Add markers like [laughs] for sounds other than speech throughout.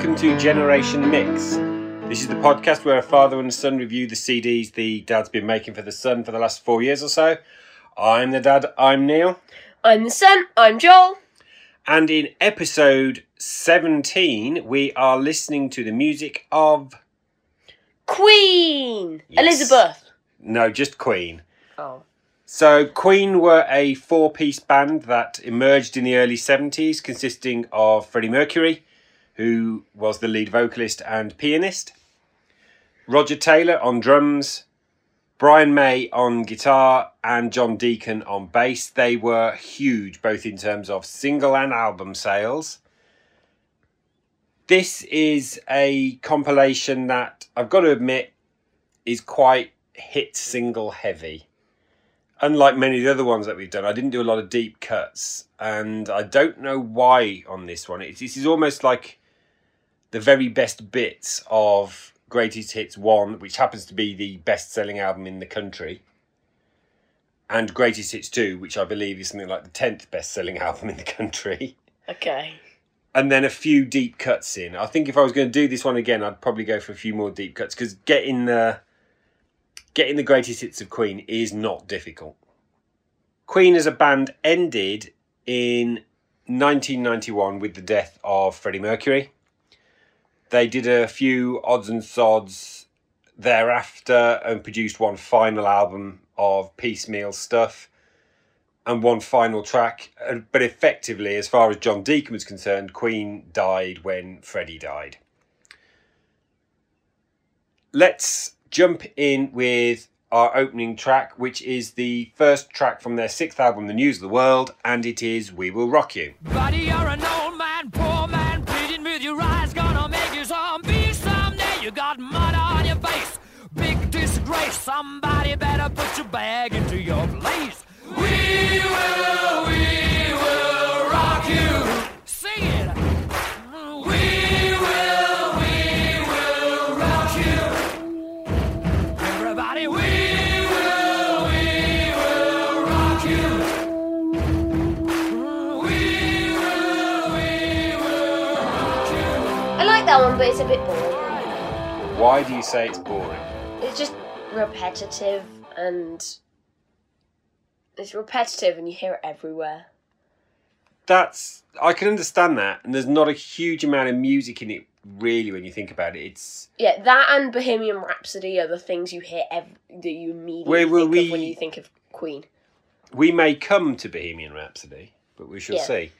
Welcome to Generation Mix. This is the podcast where a father and a son review the CDs the dad's been making for the son for the last four years or so. I'm the dad, I'm Neil. I'm the son, I'm Joel. And in episode 17, we are listening to the music of. Queen! Yes. Elizabeth. No, just Queen. Oh. So, Queen were a four piece band that emerged in the early 70s, consisting of Freddie Mercury, who was the lead vocalist and pianist, Roger Taylor on drums, Brian May on guitar, and John Deacon on bass. They were huge, both in terms of single and album sales. This is a compilation that I've got to admit is quite hit single heavy unlike many of the other ones that we've done, I didn't do a lot of deep cuts, and I don't know why on this one. It's, this is almost like the very best bits of Greatest Hits 1, which happens to be the best selling album in the country, and Greatest Hits 2, which I believe is something like the 10th best selling [laughs] album in the country. Okay. And then a few deep cuts in. I think if I was going to do this one again, I'd probably go for a few more deep cuts because getting the getting the greatest hits of Queen is not difficult. Queen as a band ended in 1991 with the death of Freddie Mercury. They did a few odds and sods thereafter and produced one final album of piecemeal stuff and one final track. But effectively, as far as John Deacon was concerned, Queen died when Freddie died. Let's jump in with our opening track, which is the first track from their sixth album, The News of the World, and it is We Will Rock You. Buddy, Somebody better put your bag into your place. We will, we will rock you. Sing it. We will, we will rock you. Everybody, we will, we will rock you. We will, we will rock you. I like that one, but it's a bit boring. Why do you say it's boring? It's just repetitive and. It's repetitive and you hear it everywhere. That's I can understand that, and there's not a huge amount of music in it really when you think about it. It's Yeah, that and Bohemian Rhapsody are the things you hear ev- that you immediately Where will think of when you think of Queen. we may come to Bohemian Rhapsody, but we shall Yeah. see.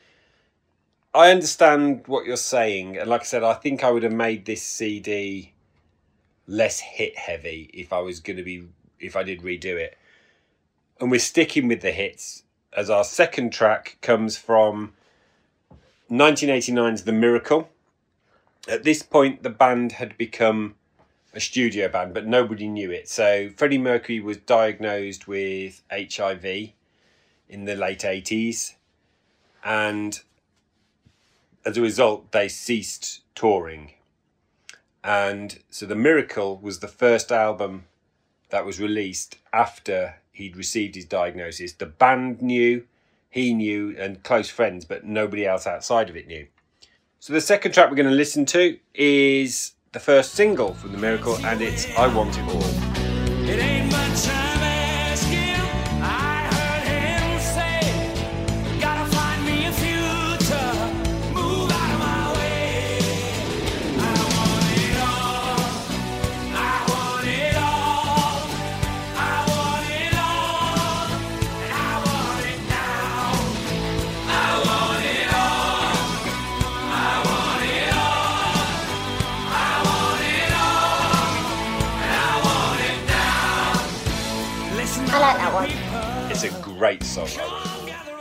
I understand what you're saying, and like I said, I think I would have made this CD less hit heavy if I was going to be if I did redo it. And we're sticking with the hits as our second track comes from 1989's The Miracle. At this point, the band had become a studio band, but nobody knew it. So Freddie Mercury was diagnosed with HIV in the late 80s, and as a result, they ceased touring. And so The Miracle was the first album that was released after he'd received his diagnosis. The band knew, he knew, and close friends, but nobody else outside of it knew. So the second track we're going to listen to is the first single from The Miracle, and it's I Want It All. It great song.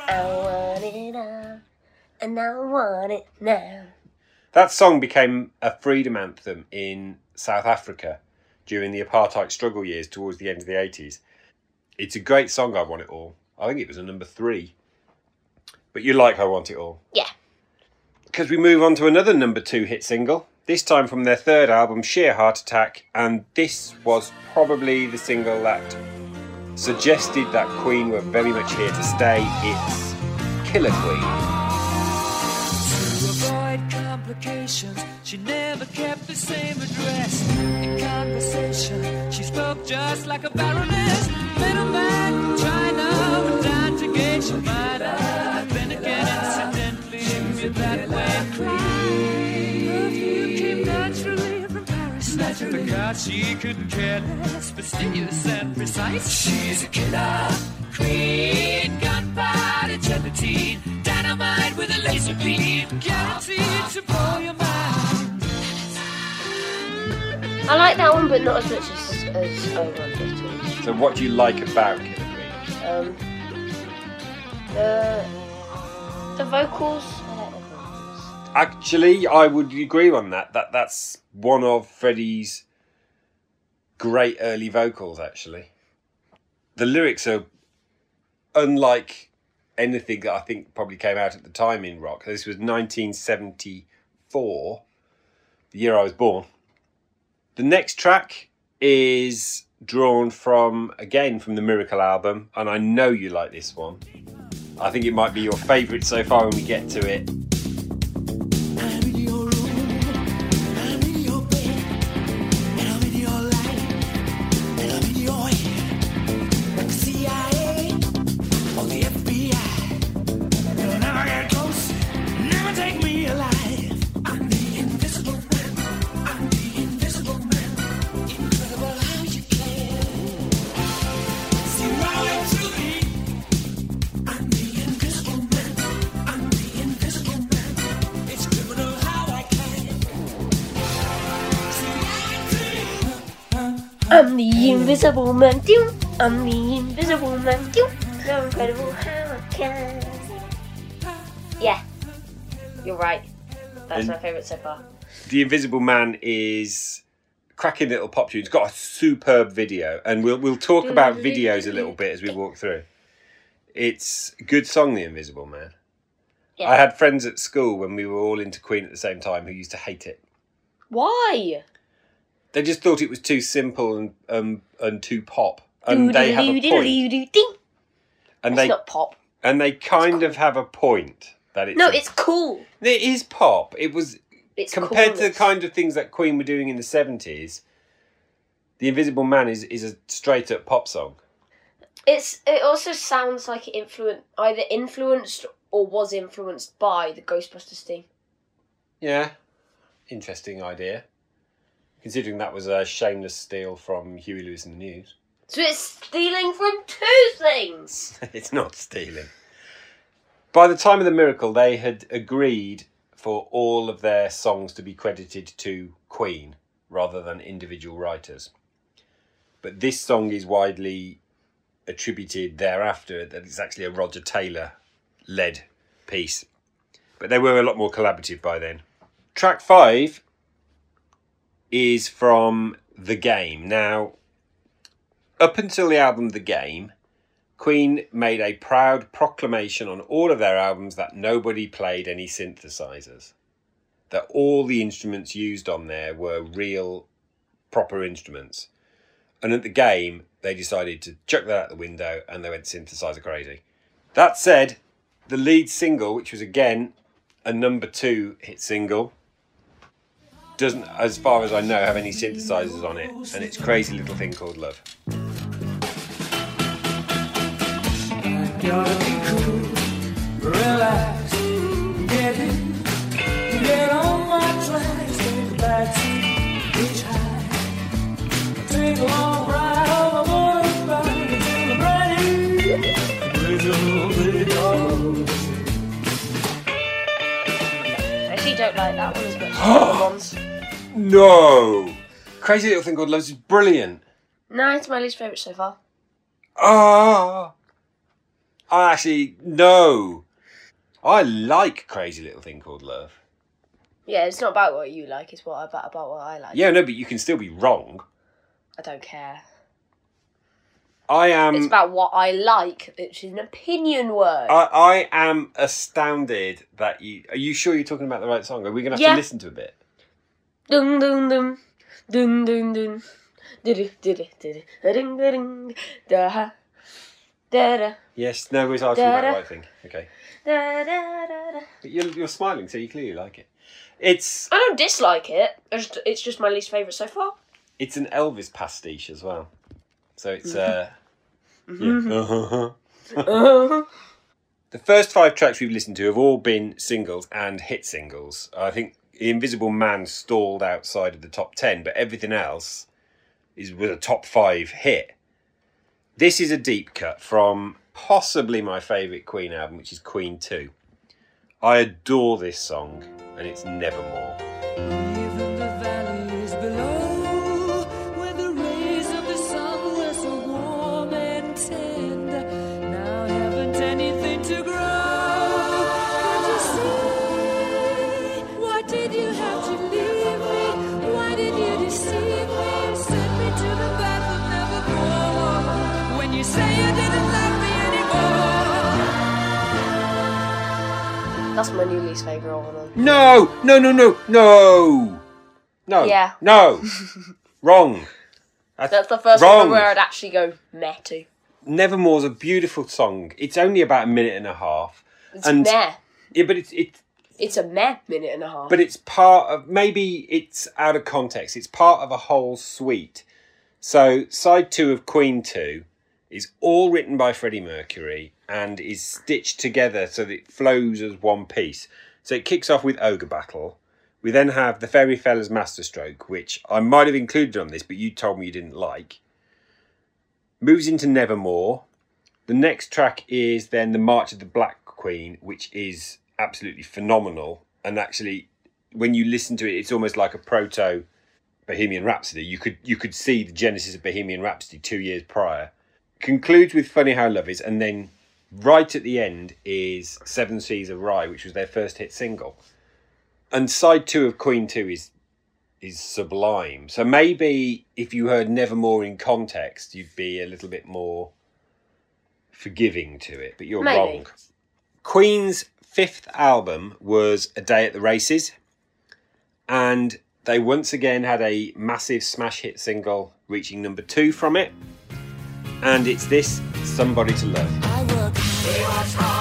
I want it all, and I want it now. That song became a freedom anthem in South Africa during the apartheid struggle years towards the end of the 80s. It's a great song, I Want It All. I think it was a number three. But you like I Want It All. Yeah. Because we move on to another number two hit single, this time from their third album, Sheer Heart Attack, and this was probably the single that suggested that Queen were very much here to stay. It's Killer Queen. Complications. She never kept the same address. In conversation, she spoke just like a baroness. China to mind. Forgot she couldn't care less, fastidious and precise. She's a killer queen, gunpowder gelatine, dynamite with a laser beam, guaranteed to blow your mind. I like that one, but not as much as, as Over on Little. So, what do you like about Killer Queen? Um, the the vocals. Actually, I would agree on that. That that's one of Freddie's great early vocals. Actually, the lyrics are unlike anything that I think probably came out at the time in rock. This was 1974, the year I was born. The next track is drawn from again from the Miracle album, and I know you like this one. I think it might be your favourite so far when we get to it. Invisible man. Doo. I'm the invisible man. Doo. So incredible how I can. Yeah, you're right. That's And- my favourite so far. The Invisible Man is cracking little pop tune. It's got a superb video, and we'll we'll talk about videos a little bit as we walk through. It's a good song, The Invisible Man. Yeah. I had friends at school when we were all into Queen at the same time who used to hate it. Why? They just thought it was too simple and um, and too pop, and they have a point. And It's they not pop. and they kind of have a point that it's No, a- it's cool. it is pop. It was It's compared to the kind of things that Queen were doing in the seventies. The Invisible Man is is a straight up pop song. It's. It also sounds like it influenced either influenced or was influenced by the Ghostbusters theme. Yeah, interesting idea. Considering that was a shameless steal from Huey Lewis and the News. So it's stealing from two things. [laughs] it's not stealing. By the time of the miracle, they had agreed for all of their songs to be credited to Queen rather than individual writers. But this song is widely attributed thereafter that it's actually a Roger Taylor led piece. But they were a lot more collaborative by then. Track five is from The Game. Now, up until the album The Game, Queen made a proud proclamation on all of their albums that nobody played any synthesizers. That all the instruments used on there were real, proper instruments. And at the game, they decided to chuck that out the window and they went synthesizer crazy. That said, the lead single, which was again a number two hit single, doesn't, as far as I know, have any synthesizers on it. And it's Crazy Little Thing Called Love. I actually don't like that one as much as the ones. No! Crazy Little Thing Called Love is brilliant. No, it's my least favourite so far. Ah, I actually no. I like Crazy Little Thing Called Love. Yeah, it's not about what you like, it's what about, about what I like. Yeah, no, but you can still be wrong. I don't care. I am. It's about what I like, which is an opinion word. I, I am astounded that you. Are you sure you're talking about the right song? Are we gonna have Yeah. to listen to a bit? Dun dun dun. Dun dun dun. Du-du, du-du, du-du, da-ding, da-ding, da-ha, da-da, Yes. No, we're asking about the right thing. Okay. da-da-da-da. But you're, you're smiling, so you clearly like it. It's I don't dislike it. It's just, it's just my least favourite so far. it's an Elvis pastiche as well. So it's uh, Mm-hmm. yeah. Uh-huh. [laughs] The first five tracks we've listened to have all been singles and hit singles. I think Invisible Man stalled outside of the top 10, but everything else is with a top five hit. This is a deep cut from possibly my favourite Queen album, which is Queen 2. I adore this song, and it's Nevermore. That's my new least favourite one. of them. No, no, no, no, no, no, Yeah. no, [laughs] wrong. That's the first Wrong. one where I'd actually go meh to. Nevermore's a beautiful song. It's only about a minute and a half, It's and meh. yeah, but it's it, It's a meh minute and a half. but it's part of maybe it's out of context. It's part of a whole suite. So side two of Queen Two is all written by Freddie Mercury and is stitched together so that it flows as one piece. So it kicks off with Ogre Battle. We then have the Fairy Feller's Masterstroke, which I might have included on this, but you told me you didn't like. Moves into Nevermore. The next track is then the March of the Black Queen, which is absolutely phenomenal. And actually, when you listen to it, it's almost like a proto Bohemian Rhapsody. You could you could see the genesis of Bohemian Rhapsody two years prior. Concludes with Funny How Love Is, and then right at the end is Seven Seas of Rhye, which was their first hit single. And side two of Queen Two is is sublime. So maybe if you heard Nevermore in context, you'd be a little bit more forgiving to it. But you're Maybe. wrong. Queen's fifth album was A Day at the Races, and they once again had a massive smash hit single reaching number two from it. And it's this Somebody to Love. I work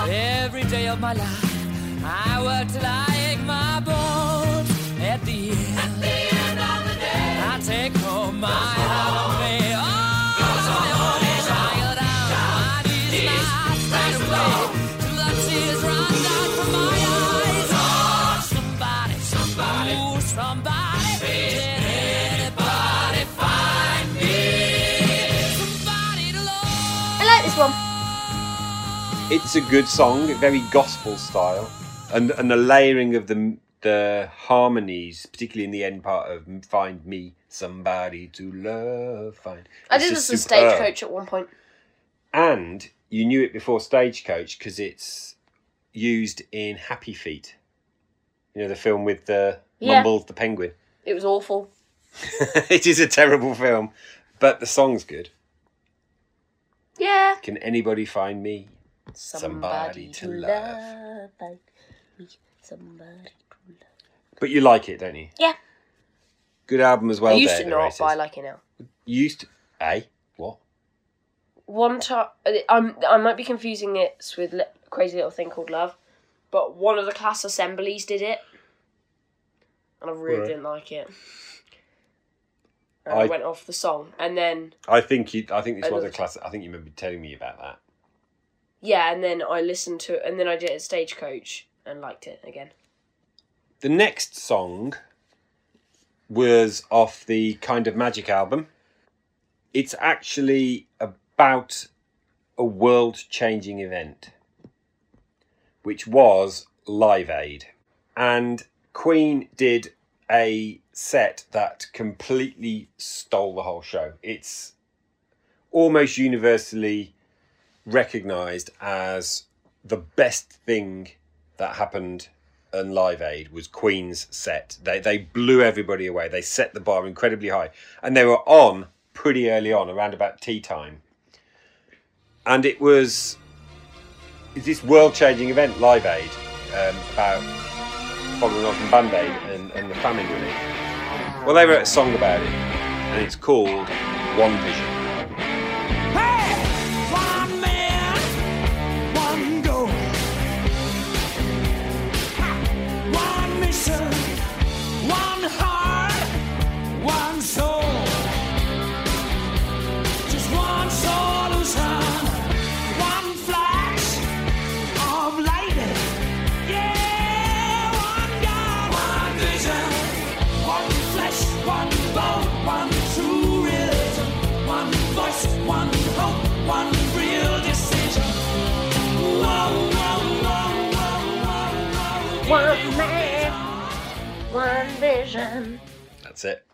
every day of my life. I work till I ache my bones. At the end, of the day, I take home my heart It's a good song, very gospel style, and and the layering of the the harmonies, particularly in the end part of "Find Me Somebody to Love." Find. I did this superb. Stagecoach at one point. and you knew it before Stagecoach because it's used in Happy Feet. You know the film with the Yeah. Mumbles the penguin. It was awful. [laughs] it is a terrible film, but the song's good. Yeah. Can anybody find me Somebody, to to love? love. Me Somebody to love. But you like it, don't you? Yeah. Good album as well. I used to not, but I like it now. You used to. Eh? What? One time, I'm I might be confusing it with li- Crazy Little Thing Called Love, but one of the class assemblies did it, and I really Right. didn't like it. And I, I- went off the song, and then I think you. I think this was a class. I think you remember telling me about that. Yeah, and then I listened to it, and then I did it at Stagecoach and liked it again. The next song was off the Kind of Magic album. It's actually about a world changing event, which was Live Aid. And Queen did a set that completely stole the whole show. It's almost universally recognized as the best thing that happened and Live Aid was Queen's set. They they blew everybody away. They set the bar incredibly high, and they were on pretty early on, around about tea time. And it was this world changing event, Live Aid, um, about following on from Band Aid and, and the famine relief. Well, they wrote a song about it, and it's called One Vision. One man, one vision. That's it.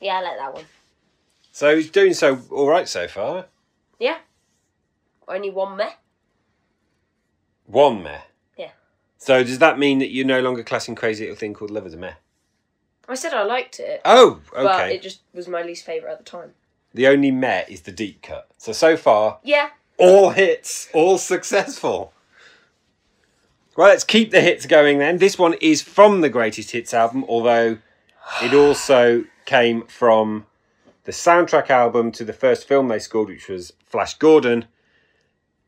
Yeah, I like that one. So he's doing so all right so far. Yeah. Only one meh. One meh. Yeah. So does that mean that you're no longer classing Crazy Little Thing called Love as a meh? I said I liked it, Oh, okay. but it just was my least favourite at the time. The only meh is the deep cut. So so far, Yeah. all hits, all successful. Well, let's keep the hits going then. This one is from the Greatest Hits album, although it also came from the soundtrack album to the first film they scored, which was Flash Gordon.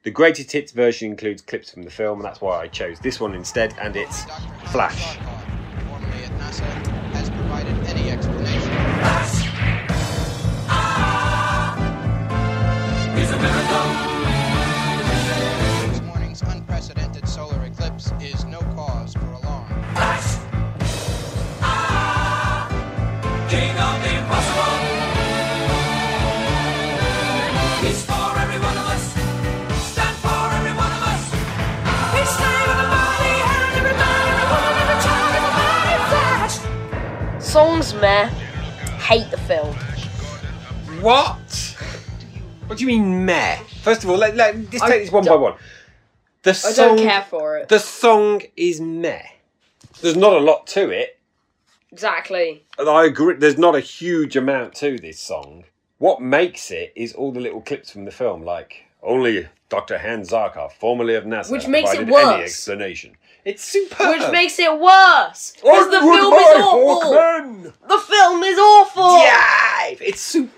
The Greatest Hits version includes clips from the film, and that's why I chose this one instead, and it's Flash. formerly at Songs meh. Hate the film. What? What do you mean meh? First of all, let, let, let's I take this one by don't- one. The I song, don't care for it. The song is meh. There's not a lot to it. exactly. And I agree. There's not a huge amount to this song. What makes it is all the little clips from the film, like only Dr. Hans Zarkov, formerly of NASA, Which makes it provided any worse. explanation. It's superb. Which makes it worse. Because the film is awful. Hawkman! The film is awful. Yeah, it's super.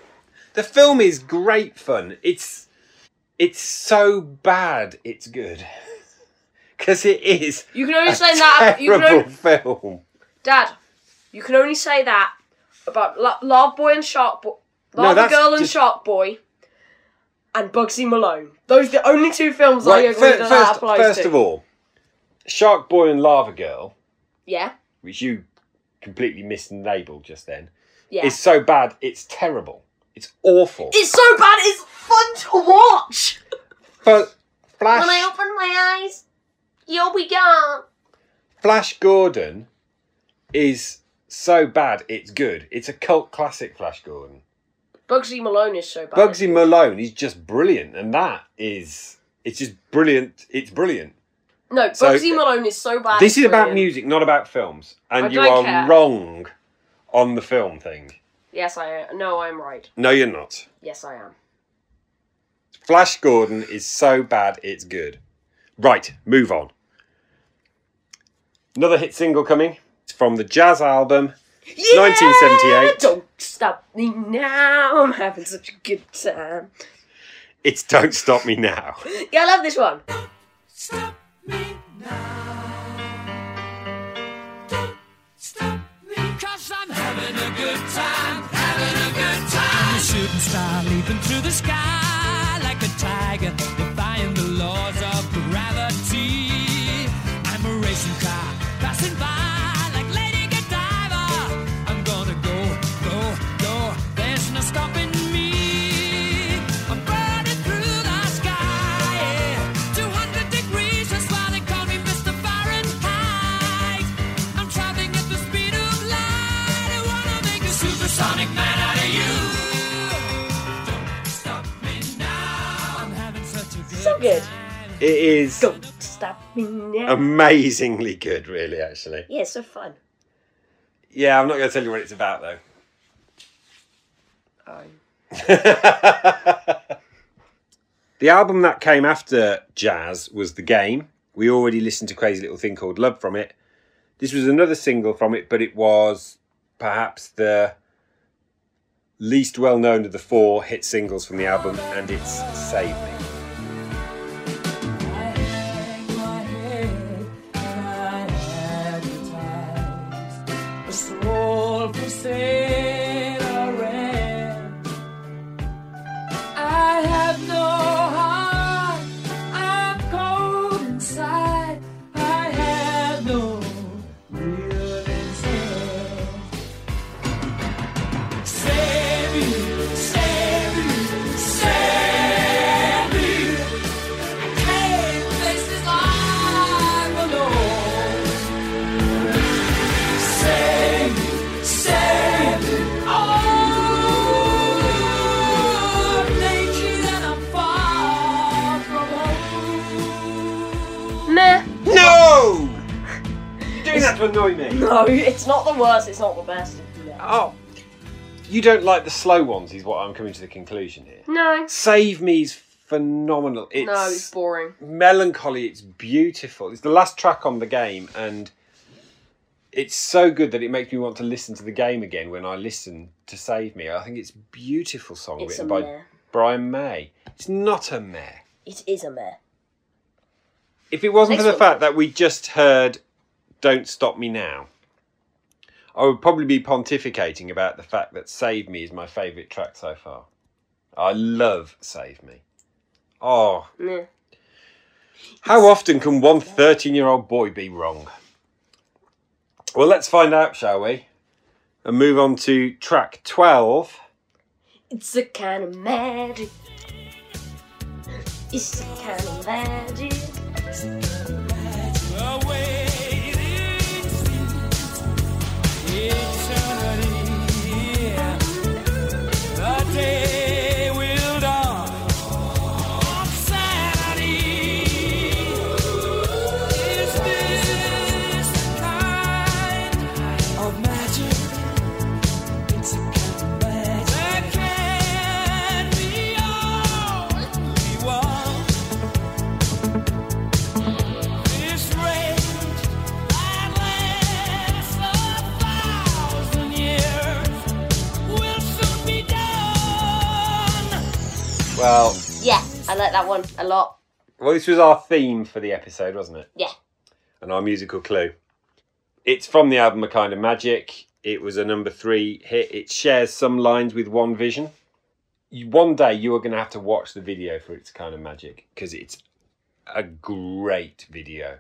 The film is great fun. It's it's so bad. It's good [laughs] because it is. You can only a say that. You can terrible only, film. Dad, you can only say that about Lo- Love Boy and Shark Boy, No, Love that's Girl and just- Shark Boy, and Bugsy Malone. Those are the only two films I agree fir- that that first, applies first to. of all, Shark Boy and Lava Girl, yeah, which you completely mislabeled just then, yeah. is so bad it's terrible. It's awful. It's so bad. It's fun to watch. but Flash, When I open my eyes, you'll be gone. Flash Gordon is so bad it's good. It's a cult classic. Flash Gordon. Bugsy Malone is so bad. Bugsy Malone is just brilliant, and that is it's just brilliant. It's brilliant. No, So- Bugsy Malone is so bad. this it's is about brilliant. music, not about films, and I you don't are care. wrong on the film thing. Yes, I am. No, I'm right. No, you're not. Yes, I am. Flash Gordon is so bad it's good. Right, move on. Another hit single coming. It's from the jazz album. Yeah! 1978. Don't stop me now. I'm having such a good time. It's Don't Stop Me Now. Yeah, I love this one. Stop star leaping through the sky like a tiger, good So good. time. It is Don't stop me now. amazingly good, really, actually. yeah, so fun. Yeah, I'm not going to tell you what it's about, though. Oh. [laughs] the album that came after Jazz was The Game. We already listened to Crazy Little Thing Called Love from it. This was another single from it, but it was perhaps the least well known of the four hit singles from the album, and it's Save Me. To annoy me. No, it's not the worst. It's not the best. No. Oh, you don't like the slow ones, is what I'm coming to the conclusion here. No. Save Me's phenomenal. It's No, it's boring. melancholy. It's beautiful. It's the last track on the game, and it's so good that it makes me want to listen to the game again when I listen to Save Me. I think it's a beautiful song It's a written by meh. Brian May. It's not a meh. It is a meh. If it wasn't Next for the one. fact that we just heard Don't Stop Me Now, I would probably be pontificating about the fact that Save Me is my favourite track so far. I love Save Me. Oh, Meh. how often can one 13 year old boy be wrong? Well, let's find out, shall we? And move on to track 12. It's a kind of magic. It's a kind of magic. This Well, Yeah, I like that one a lot. well, this was our theme for the episode, wasn't it? Yeah. and our musical clue. It's from the album A Kind of Magic. It was a number three hit. It shares some lines with One Vision. You, one day you are going to have to watch the video for It's Kind of Magic because it's a great video.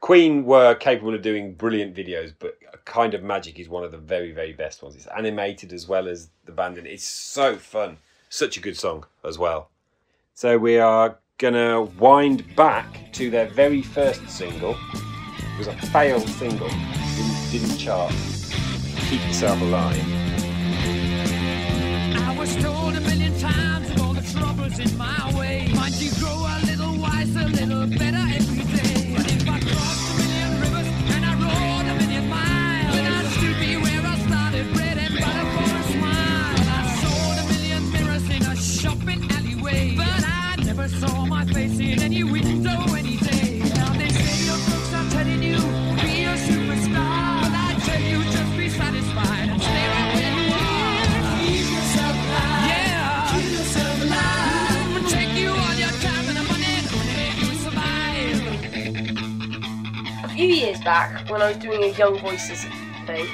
Queen were capable of doing brilliant videos, but A Kind of Magic is one of the very, very best ones. It's animated as well as the band, and it's so fun. Such a good song as well. So we are gonna wind back to their very first single. It was a failed single, didn't, didn't chart. Keep yourself alive. I was told a million times of all the troubles in my way. Might you grow a little wiser, a little better every day. Alleyway, but I never saw my face in any window any day. Now they say your are telling you be a superstar, but I tell you just be satisfied and stay right where you are. A few years back, when I was doing a Young Voices thing,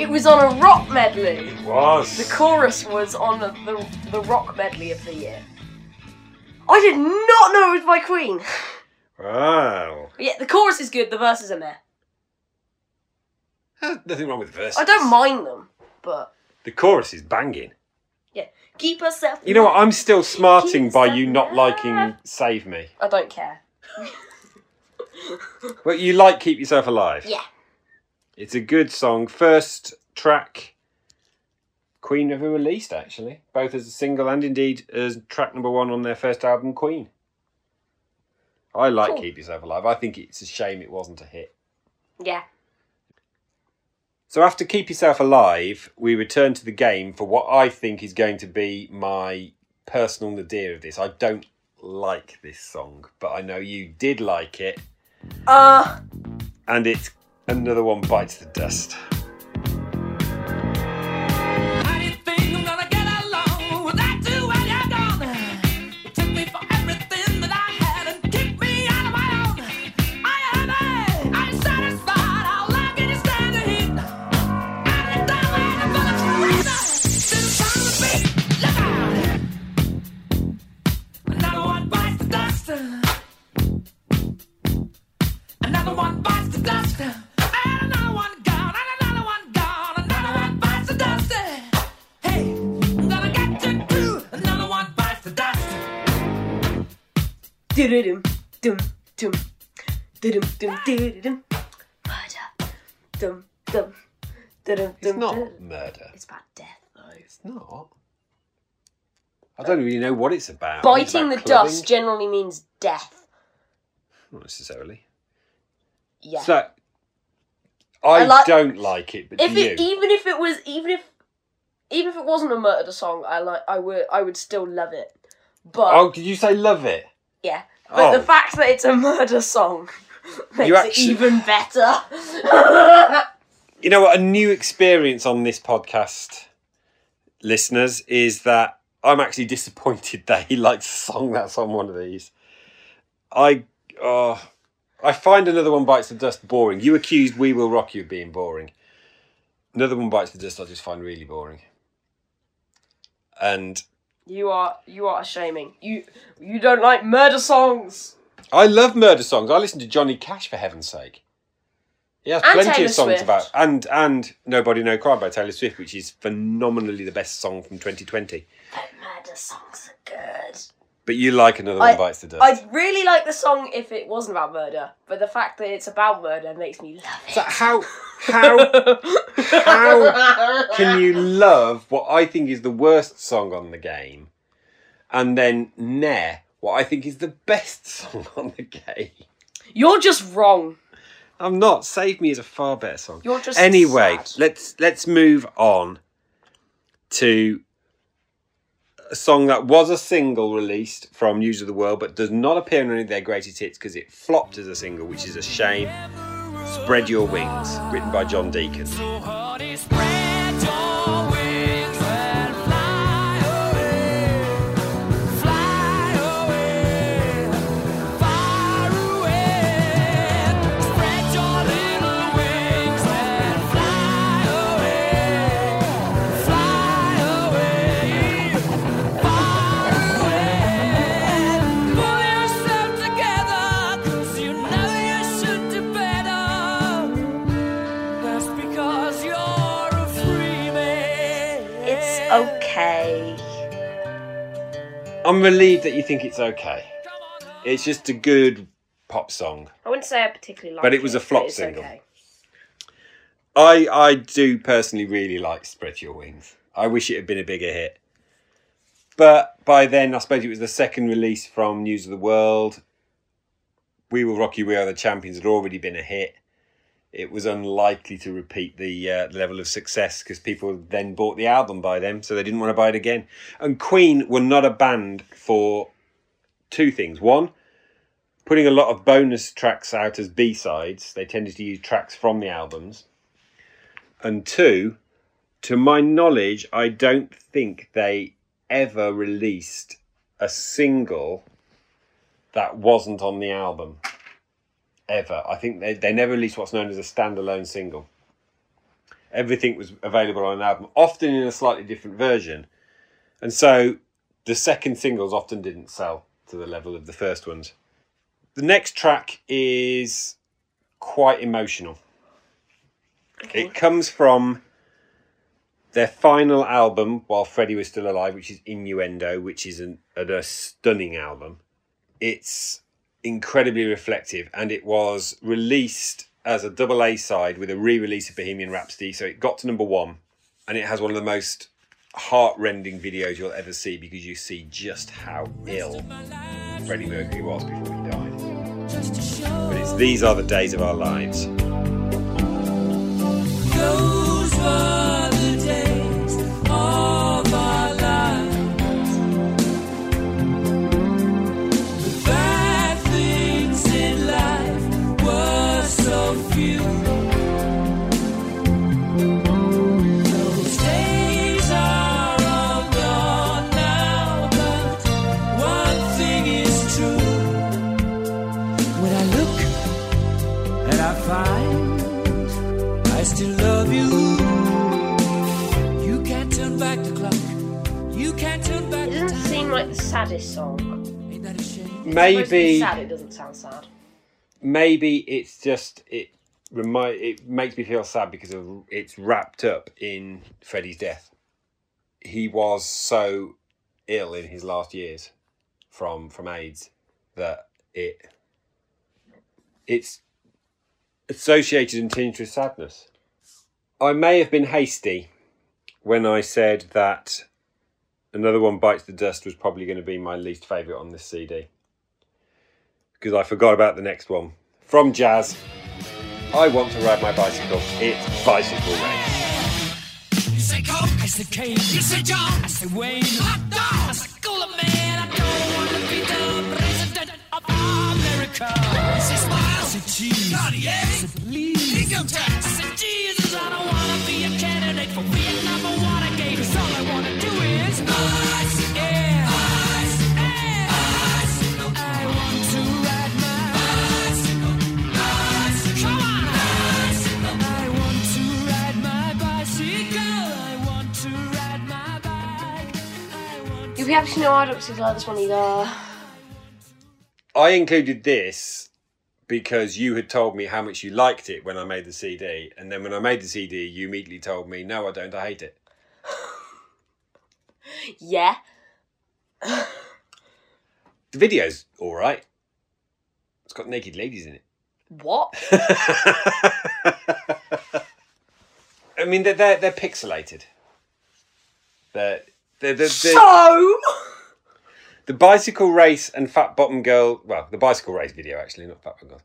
it was on a rock medley. It Was. The chorus was on the, the, rock medley of the year. I did not know it was by Queen. Wow. But yeah, the chorus is good, the verses are meh. There's nothing wrong with the verse. I don't mind them, but The chorus is banging. yeah. Keep yourself. You know what? I'm still smarting by you not liking Save Me. I don't care. But you like Keep Yourself Alive. Yeah. It's a good song. First track Queen ever released, actually. Both as a single and indeed as track number one on their first album, Queen. I like Cool. Keep Yourself Alive. I think it's a shame it wasn't a hit. Yeah. So after Keep Yourself Alive, we return to the game for what I think is going to be my personal nadir of this. I don't like this song, but I know you did like it, Uh, and it's another one bites the dust. Dum dum dum dum dum dum Murder. Dum dum dum dum. It's not dum. murder. It's about death though. It's not. I don't really know what it's about. It's Biting the about clubbing? dust generally means death. Not necessarily. Yeah. So I, I like- don't like it, but if do you? it even if it was even if even if it wasn't a murder song, I like I would I would still love it. But oh, did you say love it? yeah, but Oh. the fact that it's a murder song [laughs] makes You it even better. [laughs] You know what? A new experience on this podcast, listeners, is that I'm actually disappointed that he likes a song that's on one of these. I, oh, I find another one bites the dust boring. You accused "We Will Rock You" of being boring. Another one bites the dust. I just find really boring. And you are you are shaming. You you don't like murder songs. I love murder songs. I listen to Johnny Cash for heaven's sake. He has And plenty Taylor of songs Swift. about and and Nobody No Cry by Taylor Swift, which is phenomenally the best song from 2020. But murder songs are good. But you like another I- one bites the dust. I'd really like the song if it wasn't about murder, but the fact that it's about murder makes me love it. So how how how can you love what I think is the worst song on the game, and then Nair, what I think is the best [laughs] song on the game? You're just wrong. I'm not. Save Me is a far better song. You're just anyway. sad. Let's let's move on to a song that was a single released from News of the World, but does not appear on any of their greatest hits because it flopped as a single, which is a shame. Spread Your Wings, written by John Deacon. I'm relieved that you think it's okay. It's just a good pop song. I wouldn't say I particularly like it. But it was a flop it's single. okay. I I do personally really like Spread Your Wings. I wish it had been a bigger hit. But by then, I suppose it was the second release from News of the World. We Will Rock You, We Are the Champions had already been a hit. It was unlikely to repeat the uh, level of success because people then bought the album by them, so they didn't want to buy it again. And Queen were not a band for two things. One, putting a lot of bonus tracks out as B sides. They tended to use tracks from the albums. And two, to my knowledge, I don't think they ever released a single that wasn't on the album. Ever. I think they, they never released what's known as a standalone single. Everything was available on an album, often in a slightly different version. And so the second singles often didn't sell to the level of the first ones. The next track is quite emotional. It comes from their final album while Freddie was still alive, which is Innuendo, which is an, a stunning album. It's incredibly reflective and it was released as a double A side with a re release of Bohemian Rhapsody. So it got to number one and it has one of the most heart-rending videos you'll ever see because you see just how ill Freddie Mercury was before he died. But it's These Are the Days of Our Lives. Saddest song. Ain't that a shame? Supposed to be Maybe sad. It doesn't sound sad. maybe it's just it remind it makes me feel sad because of it's wrapped up in Freddie's death. He was so ill in his last years from from AIDS that it it's associated and tinged with sadness. I may have been hasty when I said that another one bites the dust was probably going to be my least favourite on this CD because I forgot about the next one from Jazz. I want to ride my bicycle. It's bicycle race. You say Coke, I say Kane. You say John, I say Wayne. Hot dog, I say Cooler Man. I don't want to be the president of America. I say Smile, I say Cheese. Cartier, I say Please. Income tax, I say Jesus. I don't want to be a candidate for Vietnam or Watergate. 'cause all I want to do is ice, yeah, ice, yeah, ice. I want to ride my bicycle, bicycle. Come on, bicycle. I want to ride my bicycle. I want to ride my bike. I want You'll be happy to know I don't particularly like this one either. I included this because you had told me how much you liked it when I made the CD, and then when I made the CD, you immediately told me, "No, I don't. I hate it." [laughs] Yeah. The video's all right. It's got naked ladies in it. What? [laughs] I mean, they're they're, they're pixelated. They're, they're, they're, they're So. The bicycle race and Fat Bottom Girl. Well, the bicycle race video actually, not Fat Bottom Girl.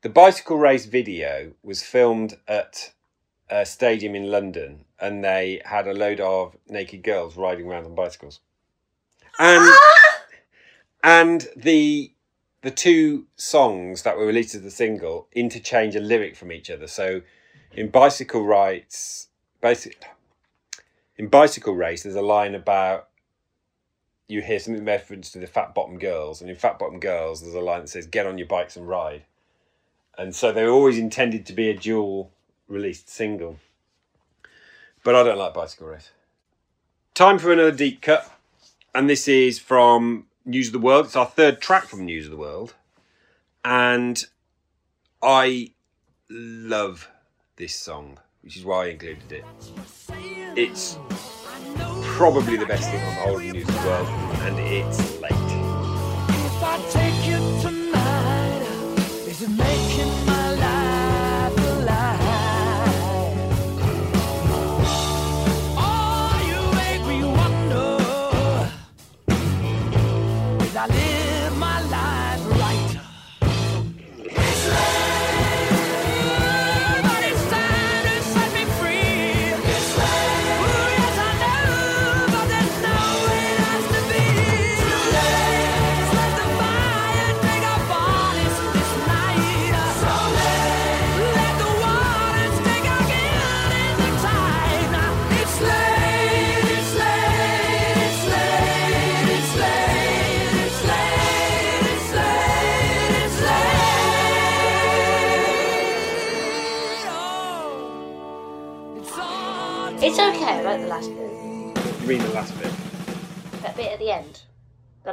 The bicycle race video was filmed at a stadium in London, and they had a load of naked girls riding around on bicycles, and ah! and the the two songs that were released as a single interchange a lyric from each other. So, in bicycle rights, basic in bicycle race, there's a line about you hear something in reference to the fat bottom girls, and in fat bottom girls, there's a line that says "Get on your bikes and ride," and so they were always intended to be a dual released single. But I don't like bicycle race. Time for another deep cut, and this is from News of the World. It's our third track from News of the World, and I love this song, which is why I included it. It's probably the best thing on the whole News of the World, and it's late.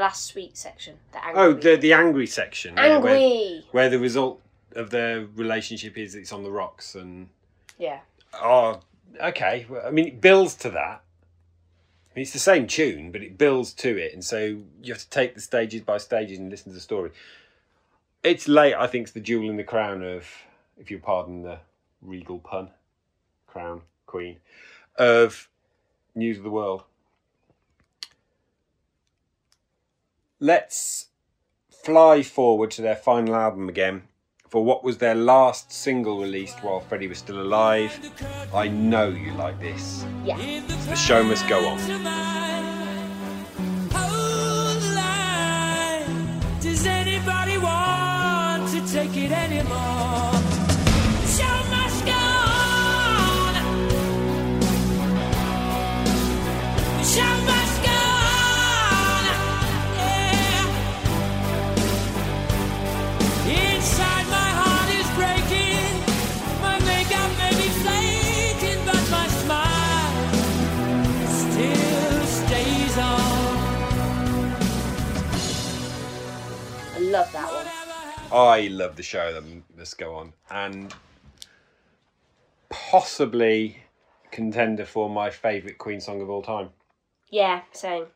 Last sweet section. The angry. Oh, the the angry section. yeah, where, angry. where the result of their relationship is it's on the rocks and Yeah. oh, okay. Well, I mean, it builds to that. I mean, it's the same tune, but it builds to it, and so you have to take the stages by stages and listen to the story. It's late. I think it's the jewel in the crown of, if you pardon the regal pun, crown queen of news of the world. Let's fly forward to their final album again for what was their last single released while Freddie was still alive. I know you like this. Yeah. The show must go on. I love the show that must go on, and possibly contender for my favourite Queen song of all time. Yeah, same.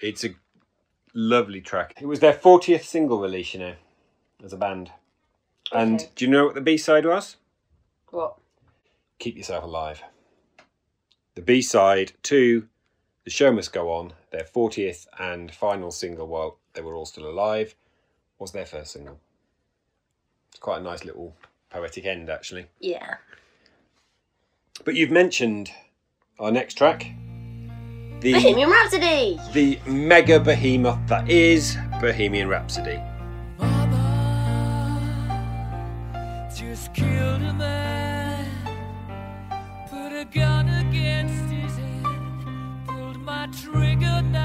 It's a lovely track. It was their 40th single release, you know, as a band. And do you know what the B side was? What? Keep Yourself Alive. The B side to The Show Must Go On, their 40th and final single while they were all still alive, was their first single. It's quite a nice little poetic end, actually. Yeah. But you've mentioned our next track, the Bohemian Rhapsody! the mega behemoth that is Bohemian Rhapsody. Mama just killed a man, put a gun against his head, pulled my trigger, now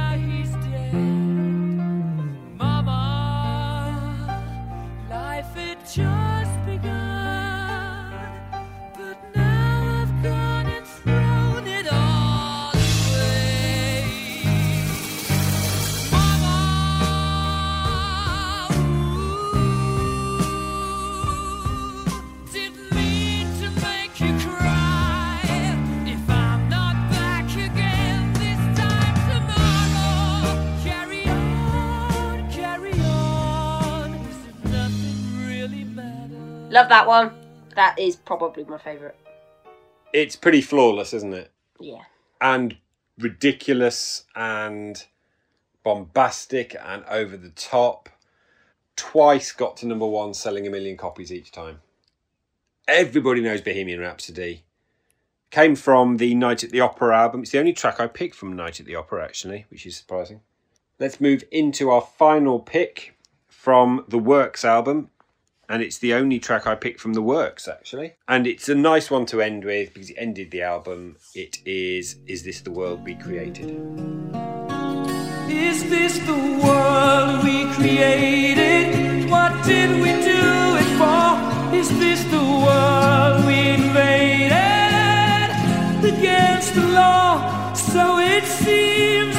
Love that one. That is probably my favourite. It's pretty flawless, isn't it? Yeah. And ridiculous and bombastic and over the top. Twice got to number one, selling a million copies each time. Everybody knows Bohemian Rhapsody. Came from the Night at the Opera album. It's the only track I picked from Night at the Opera, actually, which is surprising. Let's move into our final pick from the Works album. And it's the only track I picked from the Works, actually. And it's a nice one to end with because it ended the album. It is Is This the World We Created? Is this the world we created? What did we do it for? Is this the world we invaded? Against the law, so it seems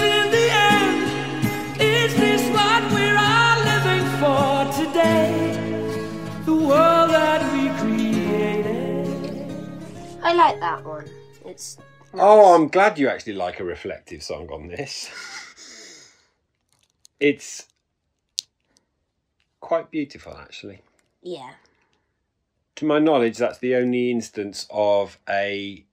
like that one. It's. Oh, I'm glad you actually like a reflective song on this. [laughs] it's quite beautiful, actually. Yeah. To my knowledge, that's the only instance of a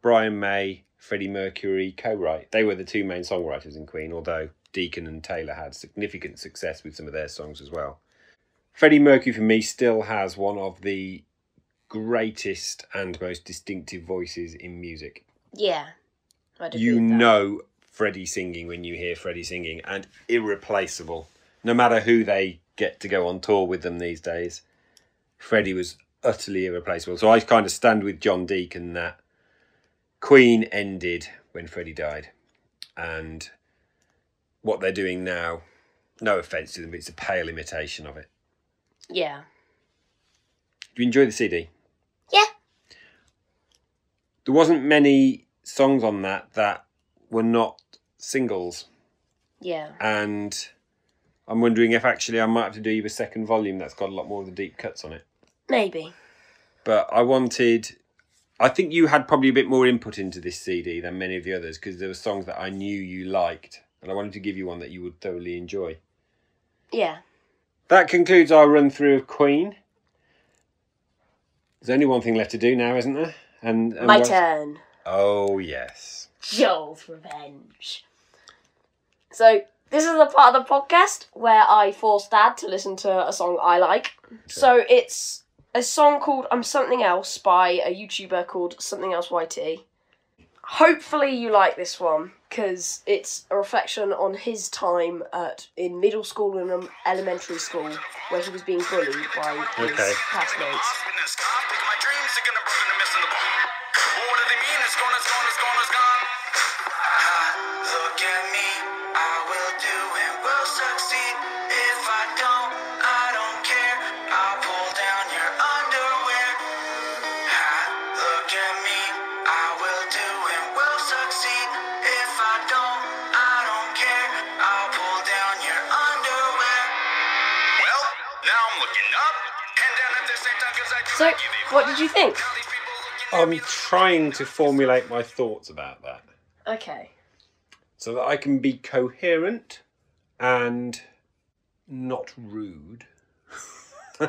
Brian May, Freddie Mercury co write. They were the two main songwriters in Queen, although Deacon and Taylor had significant success with some of their songs as well. Freddie Mercury, for me, still has one of the greatest and most distinctive voices in music. Yeah. You know Freddie singing when you hear Freddie singing, and irreplaceable. No matter who they get to go on tour with them these days, Freddie was utterly irreplaceable. So I kind of stand with John Deacon that Queen ended when Freddie died, and what they're doing now. No offense to them, but it's a pale imitation of it. Yeah. Do you enjoy the CD? Yeah. There wasn't many songs on that that were not singles. Yeah. and I'm wondering if actually I might have to do you a second volume that's got a lot more of the deep cuts on it. Maybe. But I wanted, I think you had probably a bit more input into this CD than many of the others because there were songs that I knew you liked, and I wanted to give you one that you would thoroughly enjoy. Yeah. That concludes our run through of Queen. There's only one thing left to do now, isn't there? And, and My what's- turn. Oh yes. Joel's Revenge. So, this is the part of the podcast where I force Dad to listen to a song I like. So, it's a song called I'm Something Else by a YouTuber called Something Else YT. Hopefully, you like this one because it's a reflection on his time at in middle school and um, elementary school where he was being bullied by his Okay. classmates. So, not give a what did you think? Now these people looking at I'm trying to formulate my thoughts about that. Okay. so that I can be coherent and not rude. You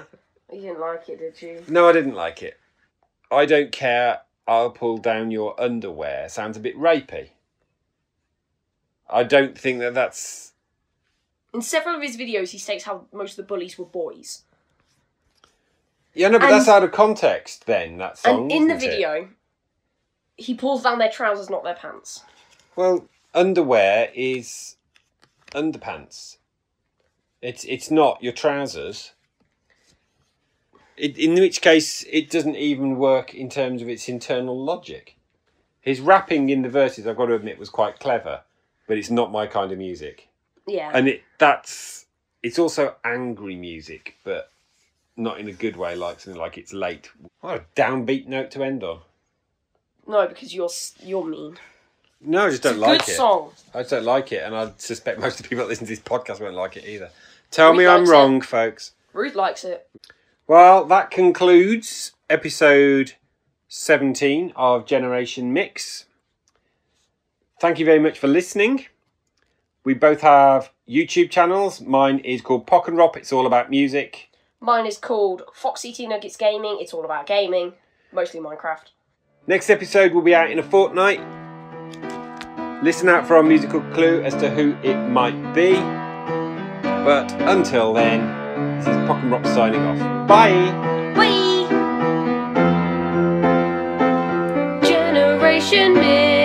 didn't like it, did you? No, I didn't like it. I don't care. I'll pull down your underwear. Sounds a bit rapey. I don't think that that's. In several of his videos, he states how most of the bullies were boys. Yeah, no, but And- that's out of context. Then that song. and in the isn't it? video, he pulls down their trousers, not their pants. well, underwear is underpants. It's it's not your trousers. It, in which case, it doesn't even work in terms of its internal logic. His rapping in the verses, I've got to admit, was quite clever, but it's not my kind of music. Yeah. and it that's it's also angry music, but not in a good way, like something like it's late. What a downbeat note to end on. no, because you're you're mean. No, I just don't like good it. song. I just don't like it, and I suspect most of the people that listen to this podcast won't like it either. Tell Ruth me I'm likes wrong, folks. Ruth likes it. Well, that concludes episode 17 of Generation Mix. Thank you very much for listening. We both have YouTube channels. Mine is called Pock and Rop. It's all about music. Mine is called Foxy T Nuggets Gaming. It's all about gaming, mostly Minecraft. Next episode will be out in a fortnight. Listen out for our musical clue as to who it might be. But until then, this is Pock and Rock signing off. Bye! Whee! Generation Mix.